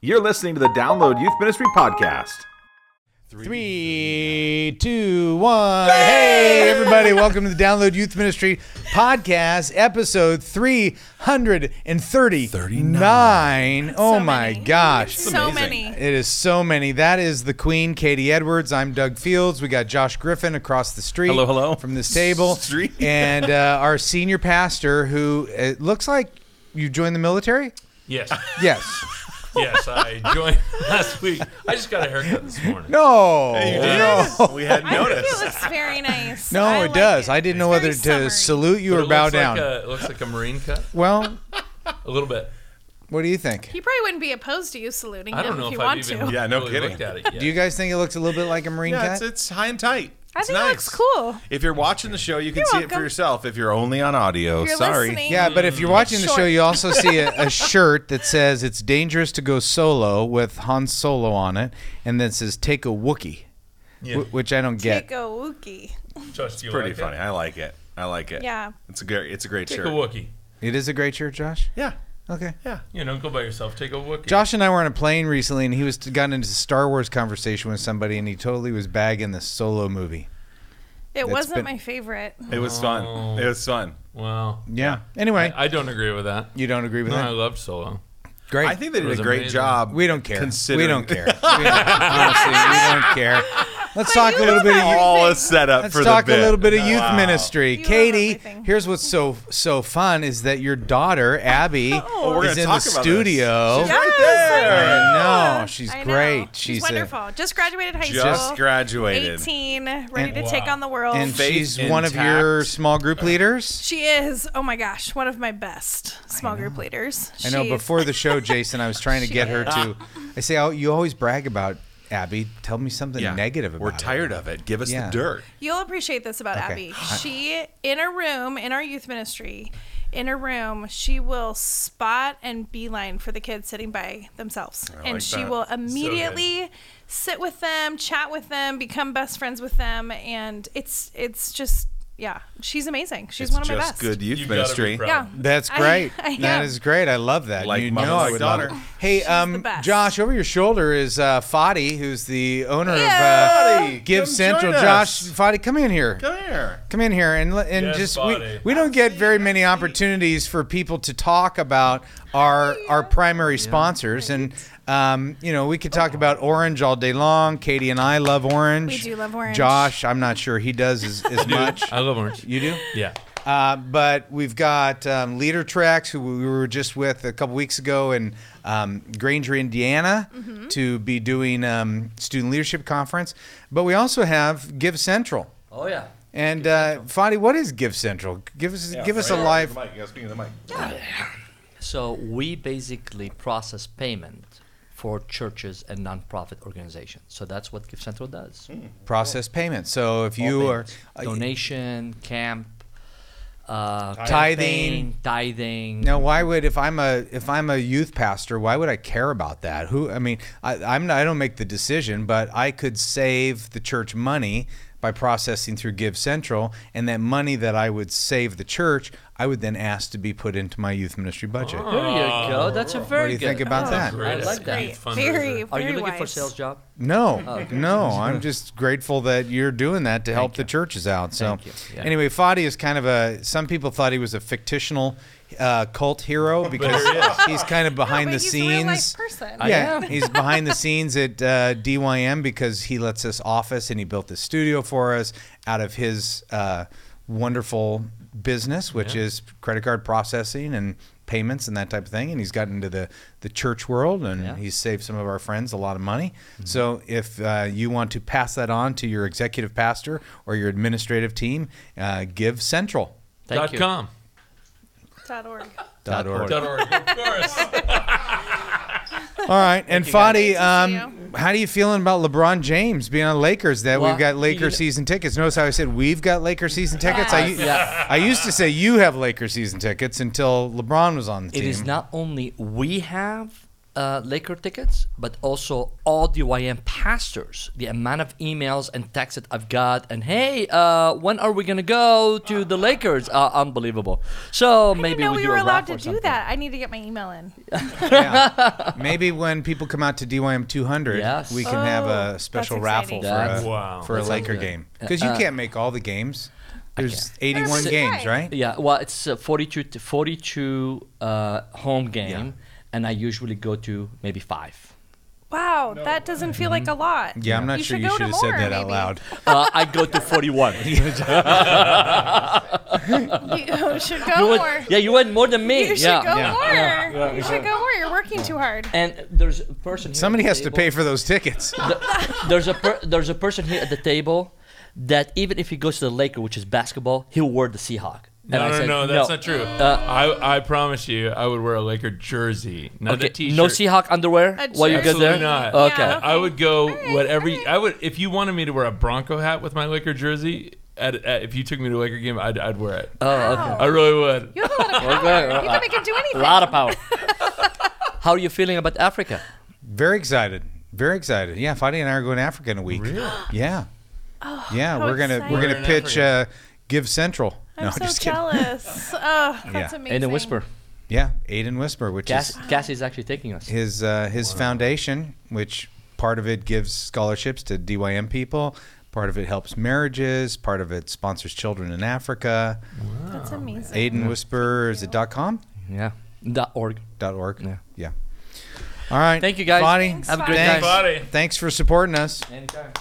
You're listening to the Download Youth Ministry Podcast. Three, two, one. Hey, everybody, welcome to the Download Youth Ministry Podcast, episode 339. Oh So my many. gosh. So many. It is so many. That is the Queen, Katie Edwards. I'm Doug Fields. We got Josh Griffin across the street. Hello, hello. From this table. Street. And uh, our senior pastor, who it looks like you joined the military? Yes, Yes. Yes, I joined last week. I just got a haircut this morning. No. You No. We hadn't I think noticed. it looks very nice. No, I it like does. I didn't know It's whether very to summery. salute you But or it bow looks down. Like a, it looks like a marine cut. well, A little bit. what do you think? He probably wouldn't be opposed to you saluting I don't him know if if, you I've want even to. Yeah, no really kidding. looked at it yet. Do you guys think it looks a little bit like a marine Yeah, cat? it's, it's high and tight. I It's think nice. it looks cool. If you're watching the show, you can You're see it for welcome. yourself. If you're only on audio, If you're sorry. listening, yeah, but if you're watching the show, short. you also see a, a shirt that says "It's dangerous to go solo" with Han Solo on it, and then says "Take a Wookie," Yeah. wh- which I don't get. take a Wookie. Josh, do you Pretty like funny. It? I like it. I like it. Yeah. It's a great. It's a great Take shirt. a Wookie. It is a great shirt, Josh. Yeah. Okay. Yeah. You know, go by yourself. Take a Wookie. Josh and I were on a plane recently, and he was gotten into Star Wars conversation with somebody, and he totally was bagging the Solo movie. It That's wasn't been- my favorite. It was Oh. fun. It was fun. Wow. Yeah. Anyway, I, I don't agree with that. you don't agree with No, I that? loved Solo. Great. I think they It did was a great amazing. job. we don't care. Considering We don't care. We don't- honestly, we don't care. Let's talk a little bit of. All a setup Let's for talk the bit. a little bit of youth Wow. ministry. You Katie, here's what's so so fun is that your daughter Abby Oh, is in the studio. She's right there. Know she's great. She's, She's a- wonderful. Just graduated high Just school. Just graduated. 18, ready And- to take Wow. on the world. and Faith she's one of your small group leaders. she is, oh my gosh, one of my best small group leaders. I know. She- Before the show, Jason, I was trying to get her to. I say, oh, you always brag about Abby. Tell me something Yeah. negative about We're her. tired of it. Give us Yeah. the dirt. You'll appreciate this about Okay. Abby. She, in a room, in our youth ministry, in a room, she will spot and beeline for the kids sitting by themselves. and like she that. will immediately sit with them, chat with them, become best friends with them. And it's, it's just, yeah, she's amazing. She's it's one of my just best. good youth You gotta be ministry. Yeah. That's great. I that am. is great. I love that. Like you mama, know I like would love daughter. it. Hey, the um. Josh, over your shoulder is uh, Fadi, who's the owner of uh, Give come Central. Josh, us. Fadi, come in here. Come here. Come in here and and Yes, just we, Fadi. we don't get very many opportunities for people to talk about our our primary sponsors and um, you know we could talk about Orange all day long. Katie and I love Orange. We do love Orange. Josh, I'm not sure he does as, as much. I love orange. You do? Yeah. Uh, but we've got um, Leader Treks, who we were just with a couple weeks ago in um, Granger, Indiana, Mm-hmm. to be doing um, student leadership conference. But we also have Give Central. Oh yeah. And uh, Fadi, what is Give Central? Give us give us a live. The mic. You gotta the mic. So we basically process payment for churches and nonprofit organizations. So that's what Give Central does. process payments. So if All you are payments. uh, donation, camp, uh, Tithing. campaign, tithing. now, why would if I'm a if I'm a youth pastor, why would I care about that? Who I mean, I, I'm not, I don't make the decision, but I could save the church money by processing through Give Central, and that money that I would save the church, I would then ask to be put into my youth ministry budget. There you ah. go. That's a very do you good. think about oh, that? I like that. Great. Fundraiser. Very, Are you very looking for a sales job? No, oh, no, I'm just grateful that you're doing that to help the churches out. So, Thank you. Yeah. anyway, Fadi is kind of a. Some people thought he was a fictional uh, cult hero because he's kind of behind but the he's a real life scenes. person. yeah, he's behind the scenes at uh, DYM because he lets us office and he built the studio for us out of his uh, wonderful business, which is credit card processing and payments and that type of thing. And he's gotten into the, the church world and Yeah. he's saved some of our friends a lot of money. So if uh, you want to pass that on to your executive pastor or your administrative team, uh, give Central. Thank Dot you. com. Dot org. Dot org. Dot org. Of course. All right, and Great Fadi, um, how do you feeling about LeBron James being on Lakers? That Well, we've got you Laker know- season tickets. Notice how I said we've got Laker season tickets. I, u- Yeah. I used to say you have Laker season tickets until LeBron was on the It team. is not only we have uh, Laker tickets, but also all the DYM pastors. The amount of emails and texts that I've got, and hey, uh, when are we gonna go to the Lakers? Uh, unbelievable. So I maybe didn't know we, we do were a allowed to do something. that. I need to get my email in. Yeah. Maybe when people come out to DYM 200, Yes. we can have Oh, a special raffle exciting. for a, Wow. for a Laker good. game. Because you Uh, can't make all the games. There's 81 games, right. right? Yeah, well, it's a 42 to 42 uh, home game, and I usually go to maybe five. Wow, that doesn't feel like a lot. Yeah, I'm not You sure should you should to have said more, that out loud. Uh, I go to 41. You should go You went- more. yeah, you went more than me. You should yeah. go Yeah. more. you should go more. You're working too hard. And there's a person. Here Somebody at has the to pay for those tickets. There's a per, there's a person here at the table that even if he goes to the Laker, which is basketball, he'll wear the Seahawk. And No, no, said, no, that's not true. Uh, I, I promise you, I would wear a Laker jersey, not Okay, a t-shirt. no Seahawk underwear A while you get Absolutely there. not. Okay. Yeah. I would go Alright, whatever. alright. I would if you wanted me to wear a Bronco hat with my Laker jersey. At, at, if you took me to a Laker game, I'd, I'd wear it. Oh, okay. Wow. I really would. You have a lot of power. You can make him do anything. A lot of power. How are you feeling about Africa? Very excited. Very excited. Yeah, Fadi and I are going to Africa in a week. Really? Yeah. yeah, Oh, how we're gonna exciting. we're gonna in pitch uh, Give Central. I'm no, so just kidding. jealous. Oh, that's Yeah. amazing. And a whisper. Yeah, Aiden Whisper, which Cass, is Cassie's actually taking us. his uh, his foundation, which part of it gives scholarships to DYM people, part of it helps marriages, part of it sponsors children in Africa. That's amazing. Aiden Whisper is it dot com Yeah. Dot org. dot org. Yeah. yeah. All right. Thank you, guys. Fadi, Thanks, Have a great thanks. time. Thanks for supporting us. Anytime.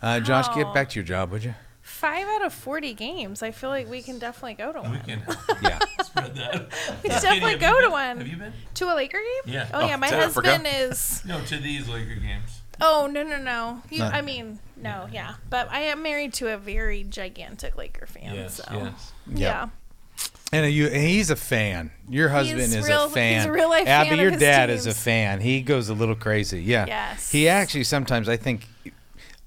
Uh, Josh, get back to your job, would you? Five out of 40 games. I feel like we can definitely go to one. We can Yeah. spread that. We can definitely go you to one. Have you been? To a Laker game? Yeah. Oh, yeah, oh, my husband is. No, to these Laker games. Oh, no, no, no. You, No. I mean, no, yeah. But I am married to a very gigantic Laker fan. Yes, so. yes. Yeah. And you, and he's a fan. Your husband He's is real- a fan. he's a real life Abby, fan of your his dad is a fan. He goes a little crazy. Yeah. Yes. He actually sometimes I think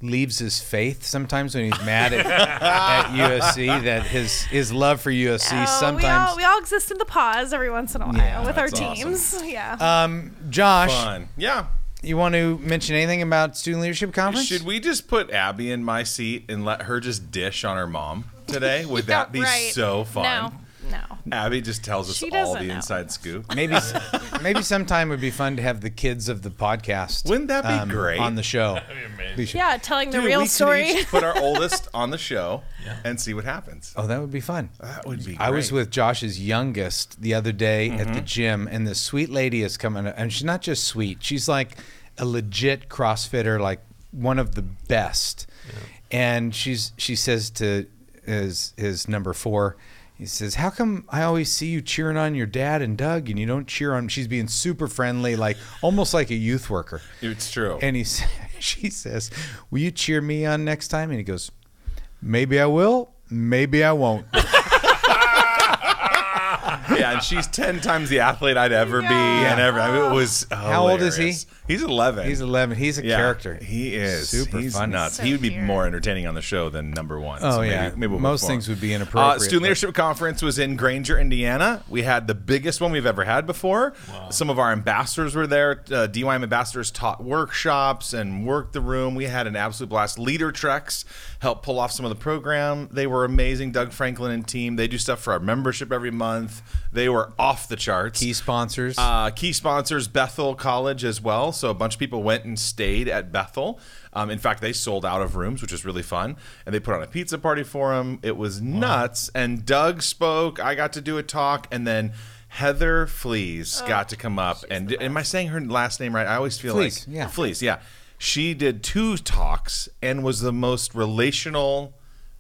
leaves his faith sometimes when he's mad at, at USC that his his love for USC Oh, we sometimes. all we all exist in the pause every once in a while Yeah, with our that's awesome. teams. Yeah. um, Josh, Fun. Yeah. you want to mention anything about student leadership conference? Should we just put Abby in my seat and let her just dish on her mom today? Would Yeah, that be right. so fun? No, no. Abby just tells us She all doesn't the know. inside scoop. Maybe maybe sometime it would be fun to have the kids of the podcast. Wouldn't that be great? on the show? That'd be amazing. We should- Yeah, telling the Dude, real we could story. each put our oldest on the show Yeah. and see what happens. Oh, that would be fun. That would be. I was with Josh's youngest the other day at Mm-hmm. the gym, and this sweet lady is coming, and she's not just sweet; she's like a legit CrossFitter, like one of the best. And she's she says to his his number four, he says, "How come I always see you cheering on your dad and Doug, and you don't cheer on?" She's being super friendly, like almost like a youth worker. It's true. And he she says, "Will you cheer me on next time?" And he goes, "Maybe I will, maybe I won't." yeah, and she's ten times the athlete I'd ever be, and ever. I mean, it was. How old is he? hilarious. He's eleven. He's 11. He's a Yeah, character. He is Super He's funny. nuts. So he would be cute. more entertaining on the show than number one. Oh, So maybe, yeah. maybe we'll Most move forward. things would be inappropriate, Uh, Student but- Leadership Conference was in Granger, Indiana. We had the biggest one we've ever had before. Some of our ambassadors were there. Uh, DYM ambassadors taught workshops and worked the room. We had an absolute blast. Leader Treks helped pull off some of the program. They were amazing. Doug Franklin and team. They do stuff for our membership every month. They were off the charts. Key sponsors. Uh, key sponsors Bethel College as well. So a bunch of people went and stayed at Bethel. Um, in fact, they sold out of rooms, which was really fun. And they put on a pizza party for them. It was nuts. And Doug spoke. I got to do a talk, and then. Heather Fleas got to come up, and am I saying her last name right? I always feel Flees, like yeah. Fleas, yeah. She did two talks and was the most relational,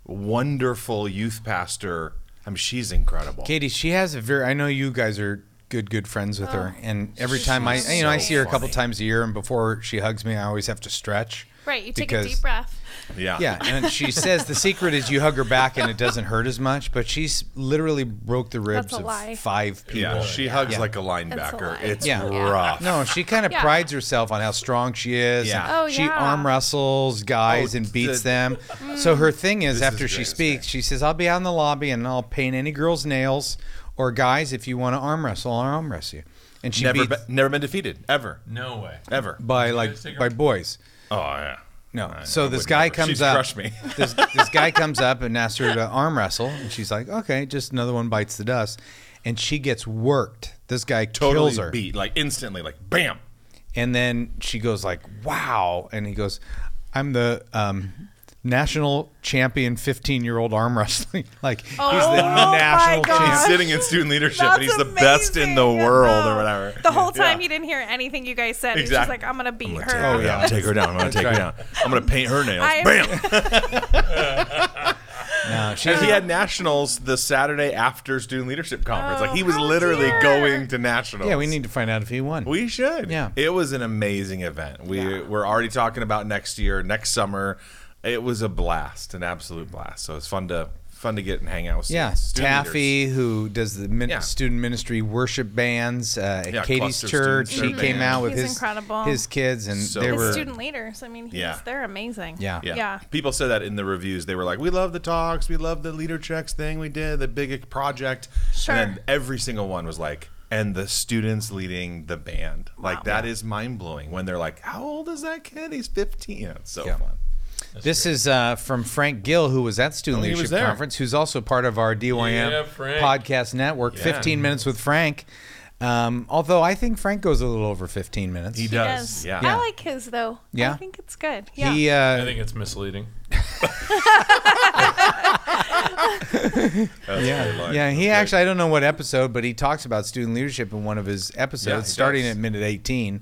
wonderful youth pastor. I mean, she's incredible. Katie, she has a very. I know you guys are good, good friends with her, oh, and every time I, you know, I see her a couple times a year, and before she hugs me, I always have to stretch. Right. You take because- a deep breath. Yeah, Yeah, and she says the secret is you hug her back and it doesn't hurt as much. But she's literally broke the ribs of lie. five people. Yeah, she hugs Yeah. like a It's a linebacker. It's Yeah. rough. No, she kind of Yeah. prides herself on how strong she is. Yeah. and Oh, she arm wrestles guys Oh, and beats the- them. Mm. So her thing is, after is she great, speaks, she says, "I'll be out in the lobby and I'll paint any girl's nails, or guys, if you want to arm wrestle, I'll arm wrestle you." and she never beat been, never been defeated ever, No way. ever. by like guys take her? by boys. Oh yeah. No. I- so I this guy never. comes She's up. crushed me. this, this guy comes up and asks her to arm wrestle, and she's like, "Okay, just another one bites the dust," and she gets worked. This guy Totally kills her, beat like instantly, like bam. and then she goes like, "Wow!" And he goes, "I'm the um, national champion, 15 year old arm wrestling. like he's oh the Oh my national God. He's sitting in student leadership, and he's That's the best in the world, No. or whatever. The whole time Yeah. he didn't hear anything you guys said. He's just Exactly. like, I'm gonna beat I'm gonna her. take oh, her Oh, yeah. I'm gonna take her down. I'm gonna take her down. I'm gonna paint her nails. I- Bam. No, she, And he had uh, nationals the Saturday after student leadership conference. Oh, like he oh, was literally dear. going to nationals. yeah, we need to find out if he won. We should. Yeah. It was an amazing event. We we're already talking about next year, next summer. It was a blast, an absolute blast. So it's fun to fun to get and hang out with. Yeah, student Taffy, leaders. who does the min- Yeah. student ministry worship bands uh, at Yeah, Katie's church, he and came band. out with He's his incredible. his kids, and So they His were student leaders. I mean, he's, Yeah. they're amazing. Yeah. Yeah. Yeah. People said that in the reviews. They were like, "We love the talks. We love the Leader Treks thing we did, the big project." Sure. And then every single one was like, "And the students leading the band." Like Wow. that is mind blowing. When they're like, "How old is that kid? He's 15." Yeah, it's so Yeah. fun. This is uh, from Frank Gill, who was at Student Oh, Leadership there. Conference, who's also part of our DYM Yeah, podcast network. Yeah. 15 minutes with Frank. Um, although I think Frank goes a little over 15 minutes. He He does. does. Yeah. I like his though. Yeah? I think it's good. Yeah. He, uh, I think it's misleading. That's yeah, very light. yeah. He That's actually, I don't know what episode, but he talks about student leadership in one of his episodes, he starting does. at minute 18.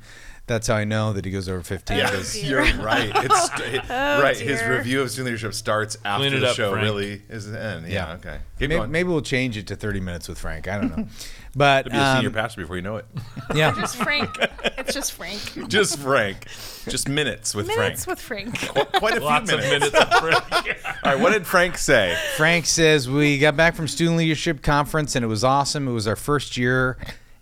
That's how I know that he goes over 15. Yeah, Oh, you're right. It's it- Oh, right. His review of student leadership starts after Clean the up, show Frank. really is the end. Yeah. Yeah. Okay. Keep Maybe, going. maybe we'll change it to 30 minutes with Frank. I don't know. But You'll be a senior um, pastor before you know it. yeah, Just Frank. it's just Frank. Just Frank. Just minutes with Minutes Frank. with Frank. Qu- Quite a few minutes. of minutes of break. All right. What did Frank say? Frank says we got back from student leadership conference and it was awesome. It was our first year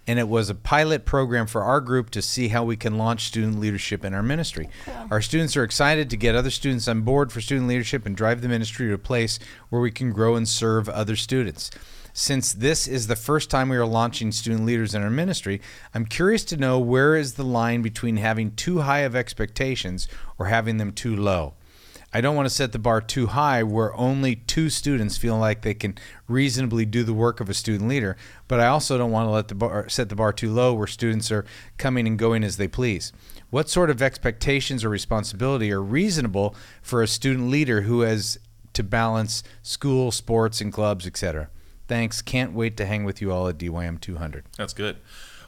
and it was a pilot program for our group to see how we can launch student leadership in our ministry. Our students are excited to get other students on board for student leadership and drive the ministry to a place where we can grow and serve other students. Since this is the first time we are launching student leaders in our ministry, I'm curious to know where is the line between having too high of expectations or having them too low. I don't want to set the bar too high where only two students feel like they can reasonably do the work of a student leader, but I also don't want to let the bar set the bar too low where students are coming and going as they please. What sort of expectations or responsibility are reasonable for a student leader who has to balance school, sports, and clubs, etc.? Thanks. Can't wait to hang with you all at DYM 200. That's good.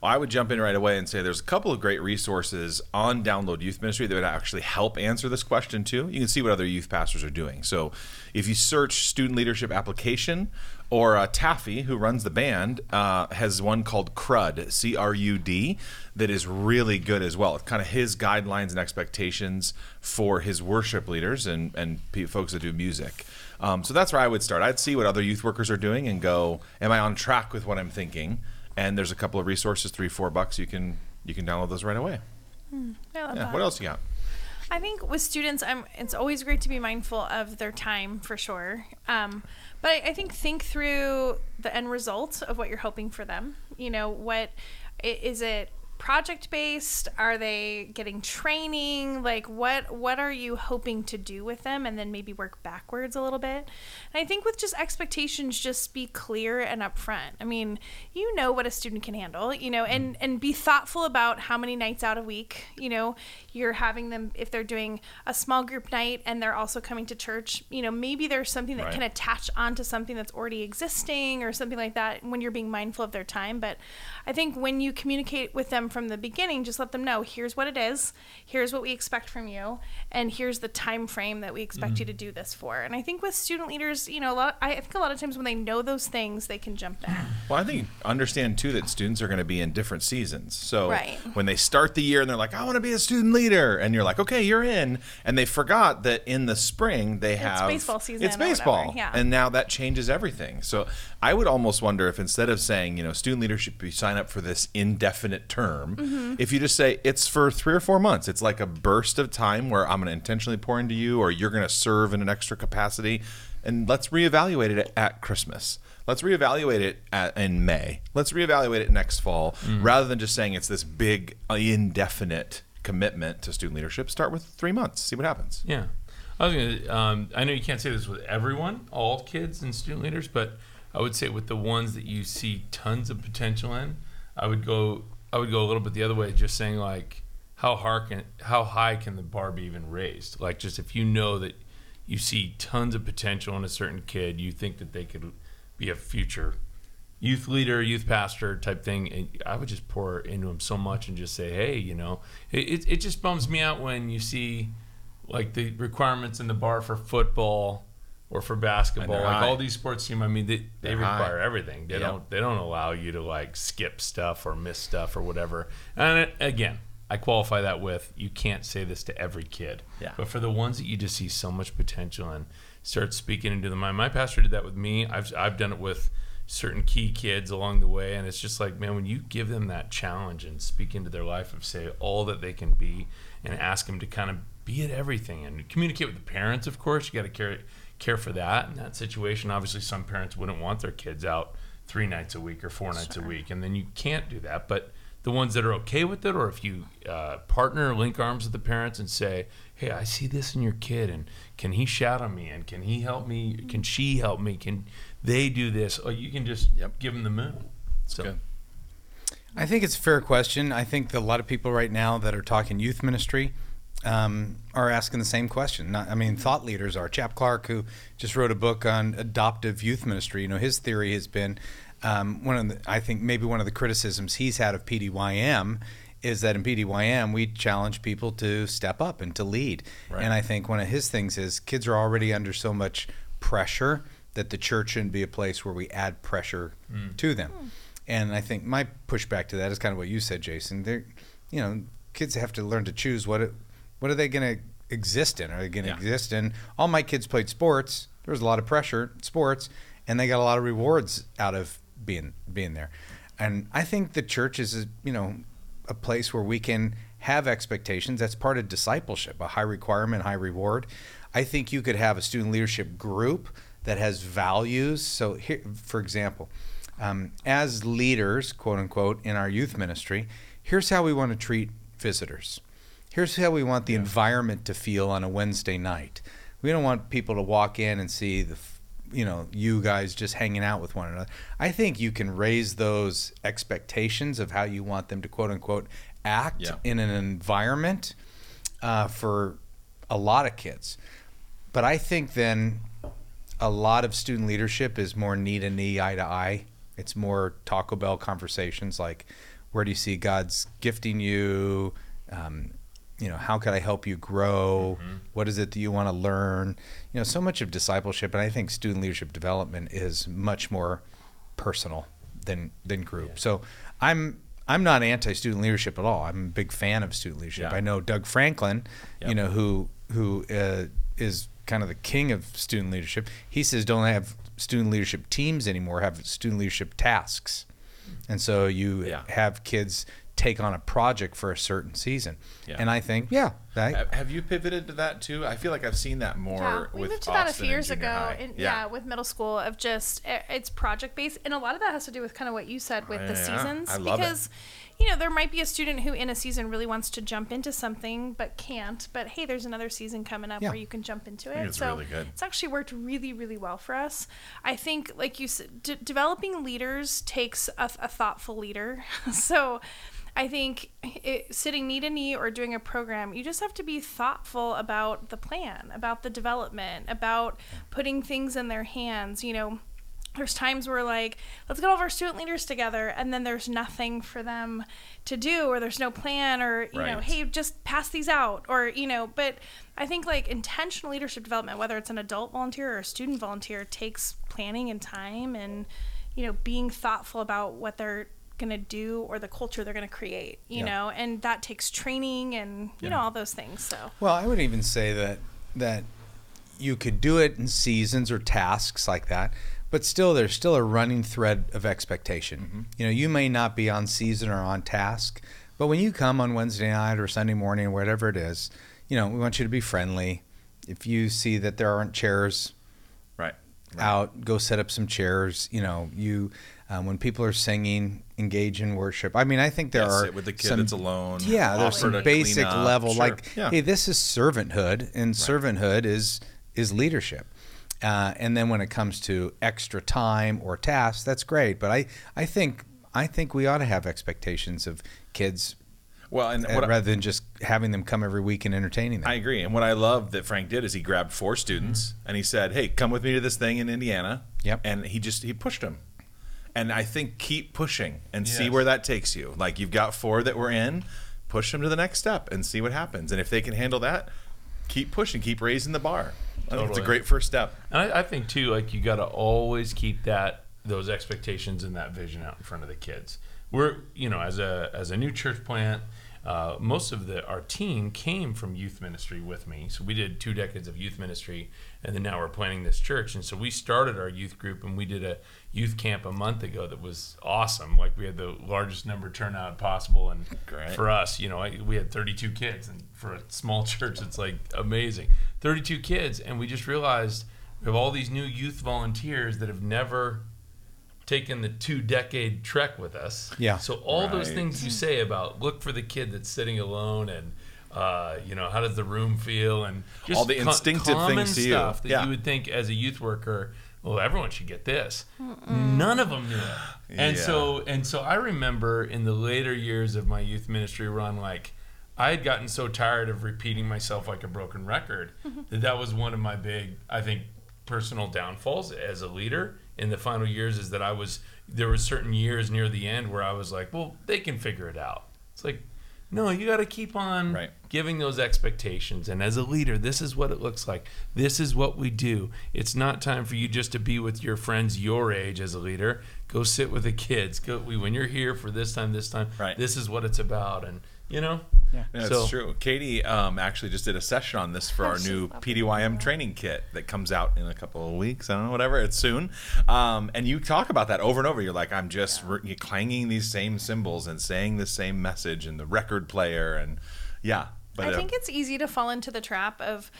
I would jump in right away and say there's a couple of great resources on Download Youth Ministry that would actually help answer this question too. You can see what other youth pastors are doing. So if you search student leadership application, or uh, Taffy, who runs the band, uh, has one called CRUD, C R U D, that is really good as well. It's kind of his guidelines and expectations for his worship leaders and, and folks that do music. Um, so that's where I would start. I'd see what other youth workers are doing and go, am I on track with what I'm thinking? And there's a couple of resources, three, four bucks. You can you can download those right away. I love Yeah. that. What else you got? I think with students, I'm, it's always great to be mindful of their time for sure. Um, but I, I think think through the end result of what you're hoping for them. You know, what is it project based? Are they getting training? Like what what are you hoping to do with them and then maybe work backwards a little bit? And I think with just expectations just be clear and upfront. I mean, you know what a student can handle, you know, and mm-hmm. and be thoughtful about how many nights out a week, you know, you're having them if they're doing a small group night and they're also coming to church, you know, maybe there's something that Right. can attach onto something that's already existing or something like that when you're being mindful of their time, but I think when you communicate with them from the beginning, just let them know here's what it is, here's what we expect from you, and here's the time frame that we expect you mm. to do this for. And I think with student leaders, you know, a lot I think a lot of times when they know those things, they can jump in. Well, I think understand too that students are going to be in different seasons. So Right. when they start the year and they're like, "I want to be a student leader," and you're like, "Okay, you're in," and they forgot that in the spring they have baseball season It's baseball, yeah. and now that changes everything. So I would almost wonder if instead of saying, you know, student leadership, you sign up for this indefinite term, Mm-hmm. if you just say it's for three or four months, it's like a burst of time where I'm going to intentionally pour into you, or you're going to serve in an extra capacity, and let's reevaluate it at Christmas. let's reevaluate it at, in May. Let's reevaluate it next fall, Mm. rather than just saying it's this big, indefinite commitment to student leadership. Start with three months, see what happens. Yeah. I was gonna. Um, I know you can't say this with everyone, all kids and student leaders, but I would say with the ones that you see tons of potential in, I would go. I would go a little bit the other way, just saying like, how hard can, how high can the bar be even raised? Like, just if you know that you see tons of potential in a certain kid, you think that they could be a future youth leader, youth pastor type thing, and I would just pour into him so much and just say, hey, you know, it, it, it just bums me out when you see like the requirements in the bar for football or for basketball, like high. all these sports team. I mean, they, they require high. everything. They Yep. don't they don't allow you to like skip stuff or miss stuff or whatever. And it, again, I qualify that with you can't say this to every kid. Yeah. But for the ones that you just see so much potential in, start speaking into the My, my pastor did that with me. I've I've done it with certain key kids along the way, and it's just like, man, when you give them that challenge and speak into their life of say all that they can be, and ask them to kind of be at everything and communicate with the parents. Of course, you got to care care for that in that situation. Obviously, some parents wouldn't want their kids out three nights a week or four nights a week, and then you can't do that. But the ones that are okay with it, or if you uh, partner, link arms with the parents and say, "Hey, I see this in your kid, and can he shout on me? And can he help me? Can she help me? Can they do this?" Or you can just Yep. give them the moon. So good. I think it's a fair question. I think that a lot of people right now that are talking youth ministry um, are asking the same question. Not, I mean, thought leaders are. Chap Clark, who just wrote a book on adoptive youth ministry, you know, his theory has been um, one of the, I think maybe one of the criticisms he's had of PDYM is that in PDYM we challenge people to step up and to lead. Right. And I think one of his things is kids are already under so much pressure that the church shouldn't be a place where we add pressure to them. And I think my pushback to that is kind of what you said, Jason. They're, you know, kids have to learn to choose what it, what are they going to exist in? Are they going to Yeah. exist in? All my kids played sports. There was a lot of pressure sports, and they got a lot of rewards out of being being there. And I think the church is, a, you know, a place where we can have expectations. That's part of discipleship, a high requirement, high reward. I think you could have a student leadership group that has values. So, here, for example, um, as leaders, quote unquote, in our youth ministry, here's how we want to treat visitors. Here's how we want the environment to feel on a Wednesday night. We don't want people to walk in and see the, you know, you guys just hanging out with one another. I think you can raise those expectations of how you want them to quote unquote act Yeah. in an environment uh, for a lot of kids. But I think then a lot of student leadership is more knee to knee, eye to eye. It's more Taco Bell conversations like, where do you see God's gifting you? Um, you know, how can I help you grow? What is it that you want to learn? You know, so much of discipleship, and I think student leadership development is much more personal than than group. So I'm I'm not anti student leadership at all. I'm a big fan of student leadership. Yeah. I know Doug Franklin, Yep. you know, who who uh, is kind of the king of student leadership. He says don't have student leadership teams anymore. Have student leadership tasks, and so you Yeah. have kids take on a project for a certain season. Yeah. And I think, yeah, I, Have- Have you pivoted to that too? I feel like I've seen that more Yeah, we with moved to that a Austin few years ago. high. In, yeah. with middle school of just eh, it's project based, and a lot of that has to do with kind of what you said with the seasons. I love it. because you know there might be a student who in a season really wants to jump into something but can't. But hey, there's another season coming up Yeah. where you can jump into it. it's so really good. it's actually worked really, really well for us. I think, like you said, d- developing leaders takes a, a thoughtful leader. so. I think it, sitting knee to knee or doing a program, you just have to be thoughtful about the plan, about the development, about putting things in their hands. You know, there's times where like, let's get all of our student leaders together, and then there's nothing for them to do, or there's no plan, or you know, hey, just pass these out, or you know. But I think like intentional leadership development, whether it's an adult volunteer or a student volunteer, takes planning and time, and you know, being thoughtful about what they're going to do or the culture they're going to create you Yeah. know and that takes training and you know all those things so Well, I would even say that that you could do it in seasons or tasks like that, but still there's still a running thread of expectation. Mm-hmm. You know, you may not be on season or on task, but when you come on Wednesday night or Sunday morning or whatever it is, you know, we want you to be friendly. If you see that there aren't chairs Right. out, go set up some chairs. You know, you um, when people are singing, engage in worship. I mean, I think there Yeah, are sit with the kid some, that's alone, Yeah, there's some basic level sure. like, Yeah. hey, this is servanthood, and servanthood is is leadership. Uh, and then when it comes to extra time or tasks, that's great. But I, I think I think we ought to have expectations of kids Well, and uh, what I- rather than just having them come every week and entertaining them. I agree. And what I love that Frank did is he grabbed four students Mm-hmm. and he said, "Hey, come with me to this thing in Indiana." Yep. And he just he pushed them. And I think keep pushing and see where that takes you. Like you've got four that were in, push them to the next step and see what happens. And if they can handle that, keep pushing, keep raising the bar. Think it's a great first step. And I, I think too, like you got to always keep that those expectations and that vision out in front of the kids. We're, you know, as a as a new church plant, uh, most of the our team came from youth ministry with me. So we did two decades of youth ministry, and then now we're planning this church. And so we started our youth group, and we did a youth camp a month ago that was awesome. Like we had the largest number turnout possible, and Great. for us, you know, I, we had 32 kids, and for a small church, it's like amazing. 32 kids, and we just realized we have all these new youth volunteers that have never taken the two decade trek with us. Yeah. So all those things you say about look for the kid that's sitting alone and. Uh, you know, how does the room feel, and just All the co- instinctive common things to you. stuff that Yeah. you would think as a youth worker, well, everyone should get this. None of them knew it, and Yeah. so and so I remember in the later years of my youth ministry run, like I had gotten so tired of repeating myself like a broken record that that was one of my big, I think, personal downfalls as a leader in the final years. Is that I was there were certain years near the end where I was like, well, they can figure it out. It's like. No, you got to keep on Right. giving those expectations. And as a leader, this is what it looks like. This is what we do. It's not time for you just to be with your friends your age as a leader. Go sit with the kids. Go we, when you're here for this time, this time. Right. This is what it's about. And you know, Yeah. Yeah, So- That's true. Katie um, actually just did a session on this for our new PDYM training kit that comes out in a couple of weeks. I don't know, whatever. It's soon. Um, and you talk about that over and over. You're like, I'm just re- clanging these same cymbals and saying the same message in the record player and yeah. But I uh, think it's easy to fall into the trap of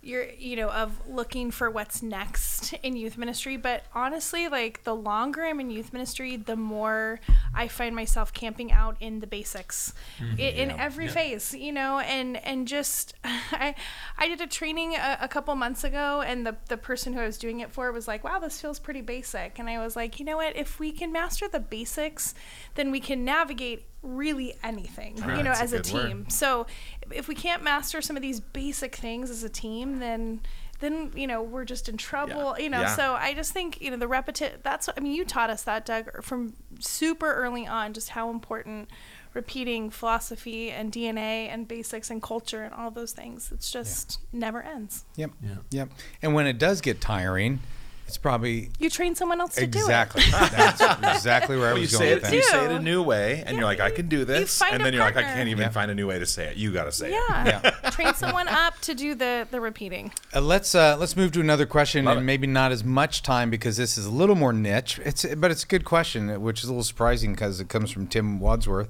you're you know of looking for what's next in youth ministry but honestly like the longer i'm in youth ministry the more i find myself camping out in the basics mm-hmm. i- in, every phase you know and and just i i did a training a, a couple months ago and the the person who i was doing it for was like wow this feels pretty basic. And i was like you know what? If we can master the basics then we can navigate really anything ah, you know That's a as a good word. team so if we can't master some of these basic things as a team, then then you know we're just in trouble. Yeah. You know, Yeah. so I just think you know the repetitive. That's what I mean. You taught us that, Doug, from super early on, just how important repeating philosophy and DNA and basics and culture and all those things. It's just never ends. Yep. Yeah. Yep. And when it does get tiring, it's probably You train someone else to exactly do it. that's exactly where I Well, you was say going it, with that. you say it a new way, and Yeah, you're like, I can do this, and then you're like, I can't even Yeah. find a new way to say it. You got to say it. Yeah. Yeah. train someone up to do the the repeating. Uh, let's uh, let's move to another question, Love and it. maybe not as much time because this is a little more niche. It's but it's a good question, which is a little surprising because it comes from Tim Wadsworth.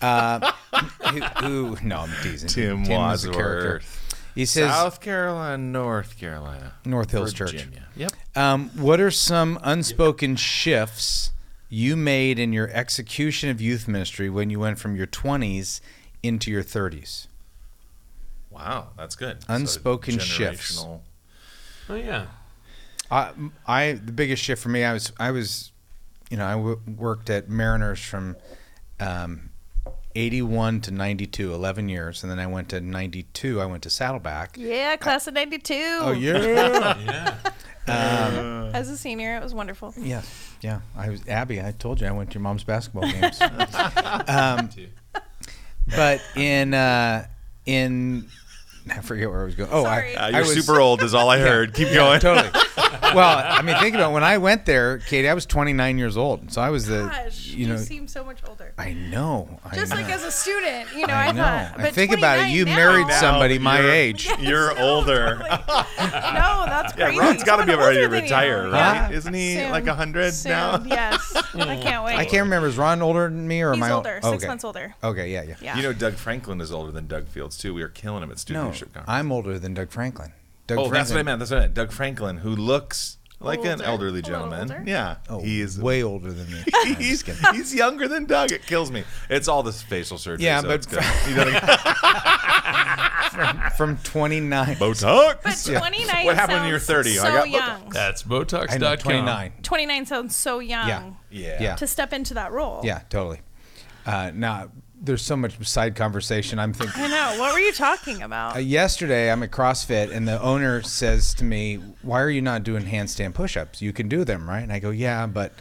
Uh, who, who? No, I'm teasing. Tim is a character. Wadsworth. He says South Carolina, North Carolina, North Hills Church. Virginia. Yep. Um, what are some unspoken shifts you made in your execution of youth ministry when you went from your 20s into your 30s? Wow, that's good. Unspoken shifts. oh yeah, I, I the biggest shift for me, I was I was, you know, I w- worked at Mariners from um, 81 to 92, 11 years, and then I went to 92. I went to Saddleback. Yeah, class of '92. Oh yeah, yeah. As a senior, it was wonderful. yeah, yeah. I was Abby. I told you I went to your mom's basketball games. um, but in uh, in I forget where I was going. Oh, Sorry. I, Uh, you're I was, super old, is all I heard. Keep going. totally. well, I mean, think about it. when I went there, Katie. I was 29 years old, so I was the Gosh, you you, know. seem so much older. I know. I Just know. like as a student, you know, I I, know. thought. But think about it. You now- married somebody my you're- age. You're older. no, that's Yeah, crazy. Ron's got to be Someone ready to older than you. retire, Yeah. right? Isn't he Soon. like a hundred Soon. now? Yes, I can't wait. I can't remember. Is Ron older than me or He's am I older, old? six okay. months older. Okay, yeah, yeah. Yeah. You know, Doug Franklin is older than Doug Fields too. We are killing him at student No, leadership conference. I'm older than Doug Franklin. Doug oh, that's what I meant. That's what I meant. Doug Franklin, who looks like an elderly gentleman. Yeah, Oh, is way older than me. He's, he's younger than Doug. It kills me. It's all this facial surgery. Yeah, so but it's good. You gotta- from 29. Botox. But 29 What happened when you're 30? So I got Botox. young. That's I know, Botox.com. 29. 29 sounds so young Yeah. Yeah. Yeah. to step into that role. Yeah, totally. Uh, now, there's so much side conversation. I'm thinking. I know. What were you talking about? Uh, yesterday, I'm at CrossFit, and the owner says to me, "Why are you not doing handstand push-ups? You can do them, right?" And I go, "Yeah, but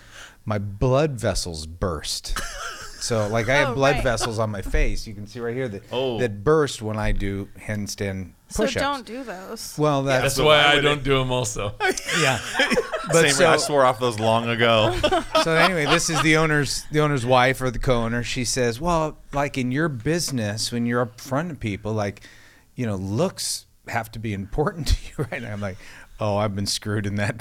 my blood vessels burst." So, like, I have Oh, blood right. vessels on my face. You can see right here that Oh. that burst when I do handstand so push-ups. don't do those. Well, that's, That's why why I don't do them also. yeah. Same. But so, I swore off those long ago. so anyway, this is the owner's the owner's wife or the co-owner. She says, "Well, like in your business, when you're up front of people, like, you know, looks have to be important to you, right?" And I'm like, "Oh, I've been screwed in that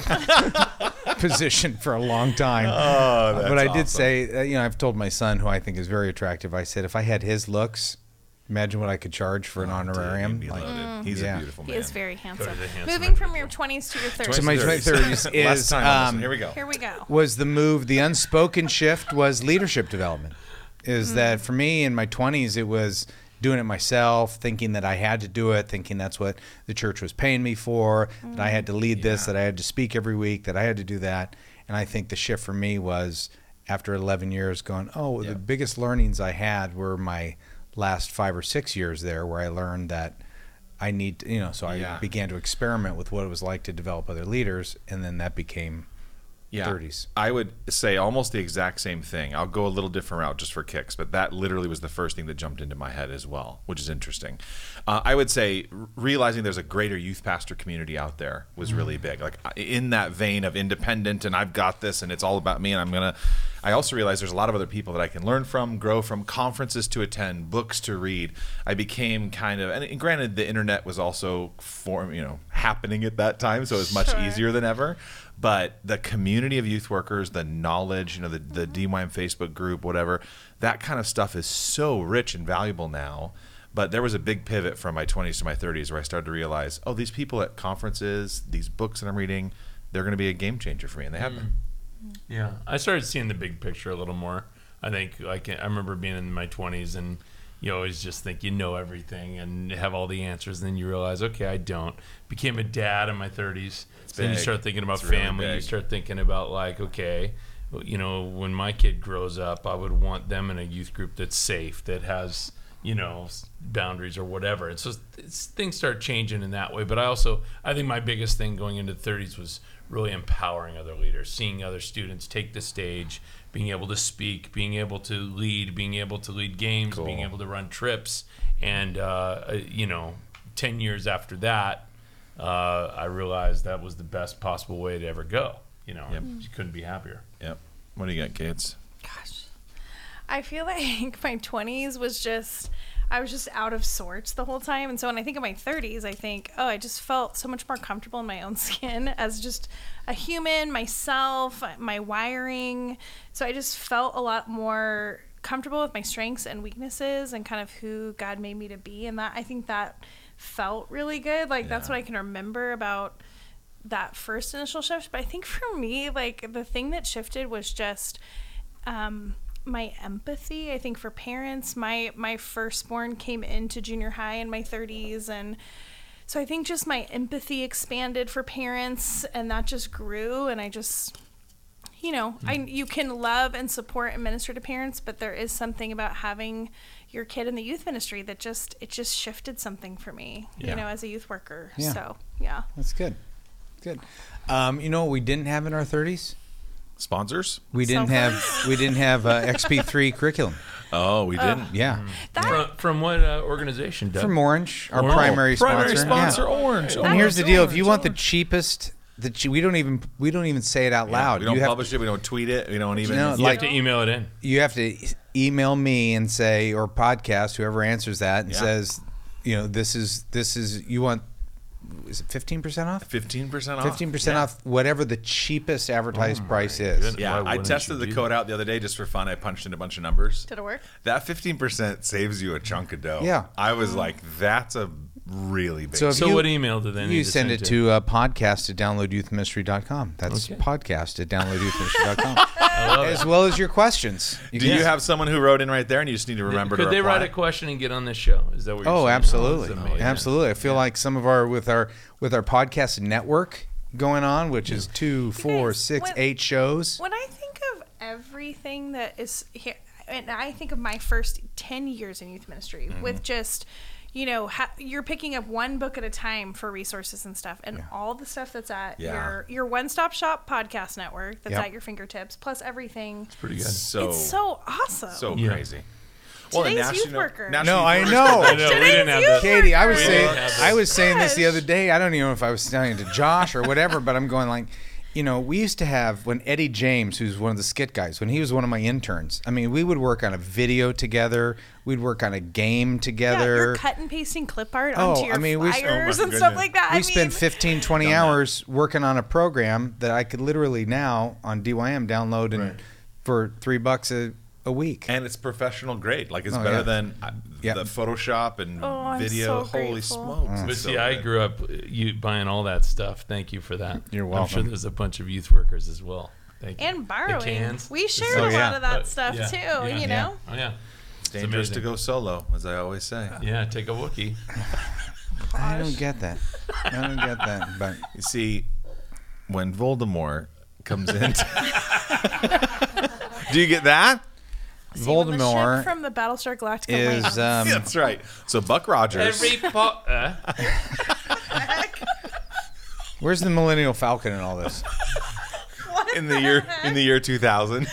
position for a long time." Oh, that's but I did awesome. say, uh, you know, I've told my son, who I think is very attractive, I said, if I had his looks, imagine what I could charge for an honorarium. He'd Like, loaded. He's yeah. a beautiful man. He is very handsome. the handsome Moving from your 20s to your 30s. To my 30s Less is, time um. Here we go. Here we go. was the move the unspoken shift was leadership development is that for me in my 20s it was doing it myself thinking that i had to do it thinking that's what the church was paying me for that i had to lead this that i had to speak every week that i had to do that and i think the shift for me was after 11 years going oh Yeah. the biggest learnings i had were my last five or six years there where i learned that i need to, you know so i Yeah. began to experiment with what it was like to develop other leaders and then that became yeah. 30s. I would say almost the exact same thing. I'll go a little different route just for kicks, but that literally was the first thing that jumped into my head as well, which is interesting. Uh, I would say realizing there's a greater youth pastor community out there was really big. Like in that vein of independent and I've got this and it's all about me and I'm gonna. I also realized there's a lot of other people that I can learn from, grow from, conferences to attend, books to read. I became kind of, and, and granted, the internet was also form, you know, happening at that time, so it was much Sure. easier than ever. But the community of youth workers, the knowledge, you know, the, the DYM Facebook group, whatever, that kind of stuff is so rich and valuable now. But there was a big pivot from my 20s to my 30s where I started to realize, oh, these people at conferences, these books that I'm reading, they're going to be a game changer for me. And they have been. Mm. Yeah, I started seeing the big picture a little more. I think, like, I remember being in my 20s and you always just think you know everything and have all the answers. And then you realize, okay, I don't. Became a dad in my 30s. then you start thinking about It's really family. You start thinking about, like, okay, you know, when my kid grows up, I would want them in a youth group that's safe, that has, you know, boundaries or whatever. And so it's, things start changing in that way. But I also, I think my biggest thing going into the 30s was really empowering other leaders, seeing other students take the stage, being able to speak, being able to lead, being able to lead games, being able to run trips. And, uh, uh, you know, 10 years after that, uh, I realized that was the best possible way to ever go. You know, you couldn't be happier. Yep. What do you got, kids? Gosh. I feel like my 20s was just, I was just out of sorts the whole time. And so when I think of my 30s, I think, oh, I just felt so much more comfortable in my own skin as just a human, myself, my wiring. So I just felt a lot more comfortable with my strengths and weaknesses and kind of who God made me to be. And that, I think that felt really good. Like, that's what I can remember about that first initial shift. But I think for me, like the thing that shifted was just um, my empathy. I think for parents, my my firstborn came into junior high in my 30s, and so I think just my empathy expanded for parents, and that just grew. And I just you know, I you can love and support and minister to parents, but there is something about having your kid in the youth ministry that just it just shifted something for me, Yeah. you know, as a youth worker. Yeah. So yeah. That's good. Good. Um, you know what we didn't have in our 30s? Sponsors? We didn't Cell have we didn't have uh, XP3 curriculum. Oh, we didn't. Yeah, That From, from what uh, organization, Doug? from Orange, our Orange. primary sponsor. Primary sponsor, Yeah. Orange. And here's the deal: if you want the cheapest, the che- we don't even we don't even say it out loud. we don't you have publish it. We don't tweet it. We don't even. know, you like- have to email it in. you have to email me and say or podcast whoever answers that and Yeah. says, you know, this is this is you want is it fifteen percent off? Fifteen percent off. Fifteen percent Yeah. off whatever the cheapest advertised Oh price is. goodness. Yeah, Why I tested the do code out the other day just for fun. I punched in a bunch of numbers. did it work? That fifteen percent saves you a chunk of dough. Yeah. I was like, that's a really big. So if So you, what email do they need you to send send it to? to uh, podcast at downloadyouthministry.com. That's Okay. podcast at downloadyouthministry.com. I as well as your questions. You Do can- you have someone who wrote in right there, and you just need to remember Could to they reply? write a question and get on this show? Is that what you're Oh, saying? absolutely, that's amazing. absolutely. I feel like some of our with our with our podcast network going on, which is two, four, guys, six, when- eight shows. When I think of everything that is here, and I think of my first 10 years in youth ministry Mm-hmm. with just, you know, ha- you're picking up one book at a time for resources and stuff, and all the stuff that's at Yeah. your your one stop shop podcast network that's Yep. at your fingertips, plus everything. It's pretty good. So it's so awesome. so Yeah. crazy. Today's National- youth worker. National No, I know. Workers I know, we didn't have youth. Katie, I was worker. saying, I this. was saying this the other day. I don't even know if I was telling it to Josh or whatever, but I'm going like, you know, we used to have when Eddie James, who's one of the skit guys, when he was one of my interns. I mean, we would work on a video together. We'd work on a game Yeah, together. you're cut and pasting clip art Oh, onto your I mean, we- oh my and goodness. stuff like that. we I spent mean, 15, 20 Done that. hours working on a program that I could literally now on DYM download and Right. for three bucks a, a week. and it's professional grade. Like it's Oh, better yeah. than uh, Yeah. the Photoshop and Oh, I'm video. so Holy grateful. smokes! But it's see, so I grew up uh, you buying all that stuff. Thank you for that. You're welcome. I'm sure there's a bunch of youth workers as well. Thank you. and The borrowing. cans. We shared Oh, a yeah. lot of that Uh, stuff yeah, too. yeah, you yeah. know. Oh yeah. It's dangerous to go solo, as I always say. Yeah, take a Wookie. I don't get that. I don't get that. But You see, when Voldemort comes in, do you get that? See, when the ship Voldemort from the Battlestar Galactica is lands. um, That's right. So Buck Rogers. Every po- uh, where's the Millennium Falcon in all this? in the year in the year 2000.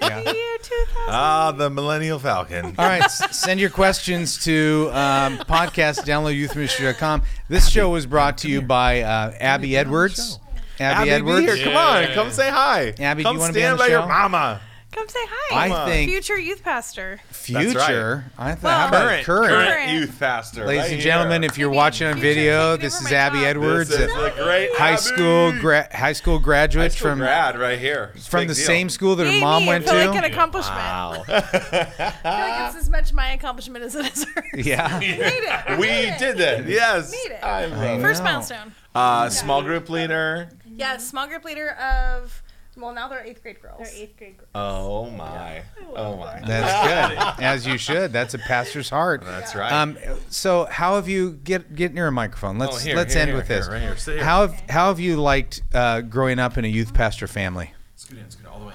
Yeah. Year 2000. ah, the Millennium Falcon. All right, s- send your questions to um, podcast downloadyouthministry.com. This show was brought to you by uh, Abby Edwards. Abby, Abby, be here. Come on, come say hi. Abby, do come you wanna stand be on the by your mama. Come say hi. I think future youth pastor. future. I thought Well- how about Current, current. current, Current. youth pastor. Ladies right and gentlemen, if you're Maybe watching on future video, executive this over is my Abby top. Edwards, This is a the great high Abby. school gra- high school graduate High school from grad right here. It's a from big the deal. same school that her Yay, mom went I feel to. like an accomplishment. Wow. I feel like it's as much my accomplishment as it is hers. yeah. We made it. we did that. Yes. Made it. I I love it. First milestone. Uh, small group leader. Yeah, small group leader of. Well, now they're eighth grade girls. They're eighth grade girls. Oh my. Oh my. That's good. As you should. That's a pastor's heart. That's right. Um, so how have you get get near a microphone? Let's Oh, here, let's here, end here, with here, this. right here. Here. How have how have you liked uh, growing up in a youth pastor family? Scoot in, scoot all the way.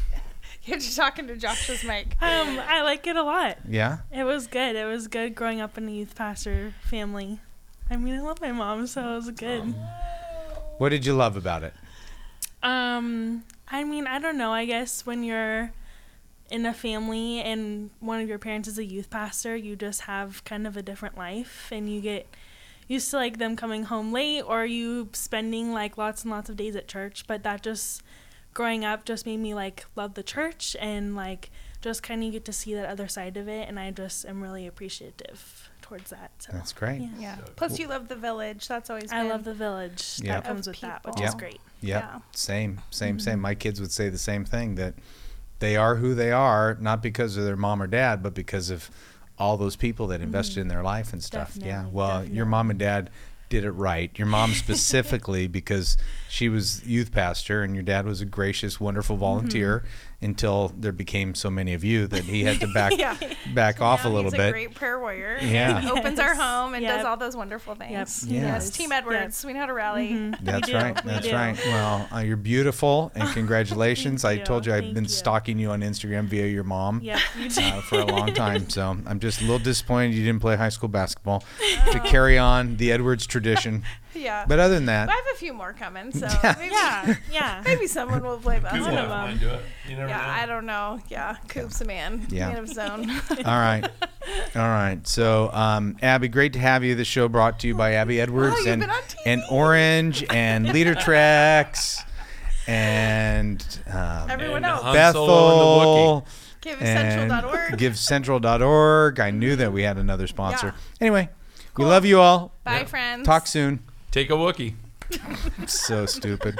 You're just talking to Josh's mic. Um, I like it a lot. Yeah. It was good. It was good growing up in a youth pastor family. I mean, I love my mom, so it was good. What did you love about it? Um, I mean, I don't know. I guess when you're in a family and one of your parents is a youth pastor, you just have kind of a different life and you get used to like them coming home late or you spending like lots and lots of days at church, but that just growing up just made me like love the church and like just kind of get to see that other side of it and I just am really appreciative towards that. So That's great. Yeah. Yeah. Plus, you love the village. That's always. I love the village Yeah. that comes Of with that, which people. is great. Yep. Yeah. Same, same, same. Mm-hmm. My kids would say the same thing that they are who they are, not because of their mom or dad, but because of all those people that invested mm-hmm. in their life and stuff. yeah. Definitely, Well, your mom and dad did it right. Your mom specifically because she was youth pastor and your dad was a gracious, wonderful volunteer until there became so many of you that he had to back Yeah. back off a little he's bit. a great prayer warrior. Yeah. and opens our home and does all those wonderful things. Yep. Yes, Yes. Team Edwards. We know how to rally. Mhm. That's We do. right. We That's do. right. Well, uh, you're beautiful, and congratulations. I told you I've Thank been you. stalking you on Instagram via your mom Yep, you uh, for a long time. So I'm just a little disappointed you didn't play high school basketball to carry on the Edwards tradition. Yeah. But other than that, I have a few more coming, so maybe, yeah, yeah. maybe someone will play Coop basketball. One might- of 'em. might do it. You never Yeah, know. I don't know. Yeah, Coop's a man. Yeah. Man of his own. all right, all right. So um, Abby, great to have you. The show brought to you by Abby Edwards Oh, and been on TV. and Orange and Leader Treks and um, Everyone And else. Han Solo and the Bethel. Give and central.org. givecentral.org. I knew that we had another sponsor. Yeah. Anyway, Cool. we love you all. Bye, Yeah. friends. Talk soon. Take a Wookie. So stupid.